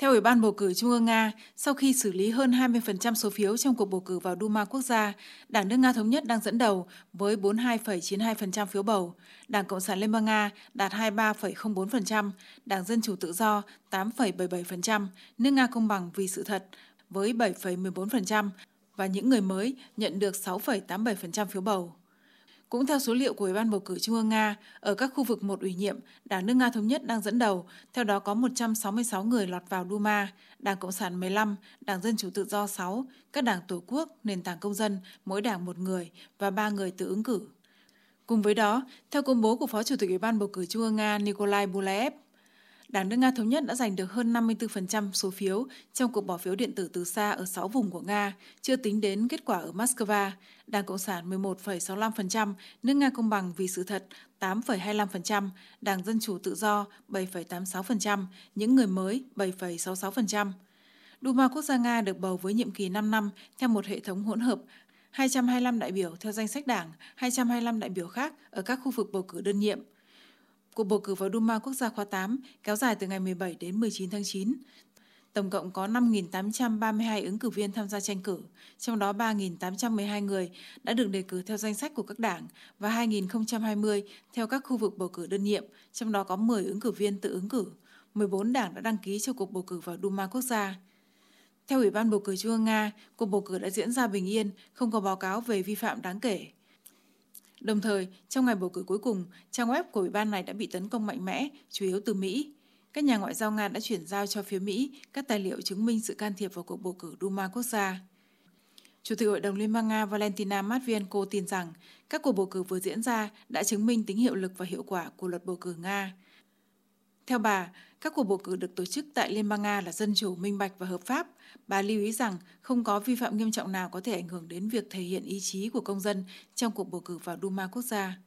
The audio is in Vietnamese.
Theo Ủy ban bầu cử Trung ương Nga, sau khi xử lý hơn 20% số phiếu trong cuộc bầu cử vào Duma quốc gia, Đảng nước Nga Thống nhất đang dẫn đầu với 42,92% phiếu bầu, Đảng Cộng sản Liên bang Nga đạt 23,04%, Đảng Dân Chủ Tự do 8,77%, nước Nga Công bằng vì sự thật với 7,14% và những người mới nhận được 6,87% phiếu bầu. Cũng theo số liệu của Ủy ban bầu cử Trung ương Nga, ở các khu vực một ủy nhiệm, Đảng nước Nga Thống nhất đang dẫn đầu, theo đó có 166 người lọt vào Duma, Đảng Cộng sản 15, Đảng Dân Chủ Tự do 6, các đảng Tổ quốc, nền tảng công dân, mỗi đảng một người và ba người tự ứng cử. Cùng với đó, theo công bố của Phó Chủ tịch Ủy ban bầu cử Trung ương Nga Nikolai Bulaev, Đảng nước Nga Thống nhất đã giành được hơn 54% số phiếu trong cuộc bỏ phiếu điện tử từ xa ở 6 vùng của Nga, chưa tính đến kết quả ở Moscow. Đảng Cộng sản 11,65%, nước Nga Công bằng vì sự thật 8,25%, Đảng Dân Chủ Tự do 7,86%, những người mới 7,66%. Duma Quốc gia Nga được bầu với nhiệm kỳ 5 năm theo một hệ thống hỗn hợp 225 đại biểu theo danh sách đảng, 225 đại biểu khác ở các khu vực bầu cử đơn nhiệm. Cuộc bầu cử vào Duma Quốc gia khóa 8 kéo dài từ ngày 17 đến 19 tháng 9. Tổng cộng có 5.832 ứng cử viên tham gia tranh cử, trong đó 3.812 người đã được đề cử theo danh sách của các đảng và 2.020 theo các khu vực bầu cử đơn nhiệm, trong đó có 10 ứng cử viên tự ứng cử. 14 đảng đã đăng ký cho cuộc bầu cử vào Duma quốc gia. Theo Ủy ban bầu cử Trung ương Nga, cuộc bầu cử đã diễn ra bình yên, không có báo cáo về vi phạm đáng kể. Đồng thời, trong ngày bầu cử cuối cùng, trang web của ủy ban này đã bị tấn công mạnh mẽ, chủ yếu từ Mỹ. Các nhà ngoại giao Nga đã chuyển giao cho phía Mỹ các tài liệu chứng minh sự can thiệp vào cuộc bầu cử Duma quốc gia. Chủ tịch Hội đồng Liên bang Nga Valentina Matvienko tin rằng các cuộc bầu cử vừa diễn ra đã chứng minh tính hiệu lực và hiệu quả của luật bầu cử Nga. Theo bà, các cuộc bầu cử được tổ chức tại Liên bang Nga là dân chủ, minh bạch và hợp pháp. Bà lưu ý rằng không có vi phạm nghiêm trọng nào có thể ảnh hưởng đến việc thể hiện ý chí của công dân trong cuộc bầu cử vào Duma quốc gia.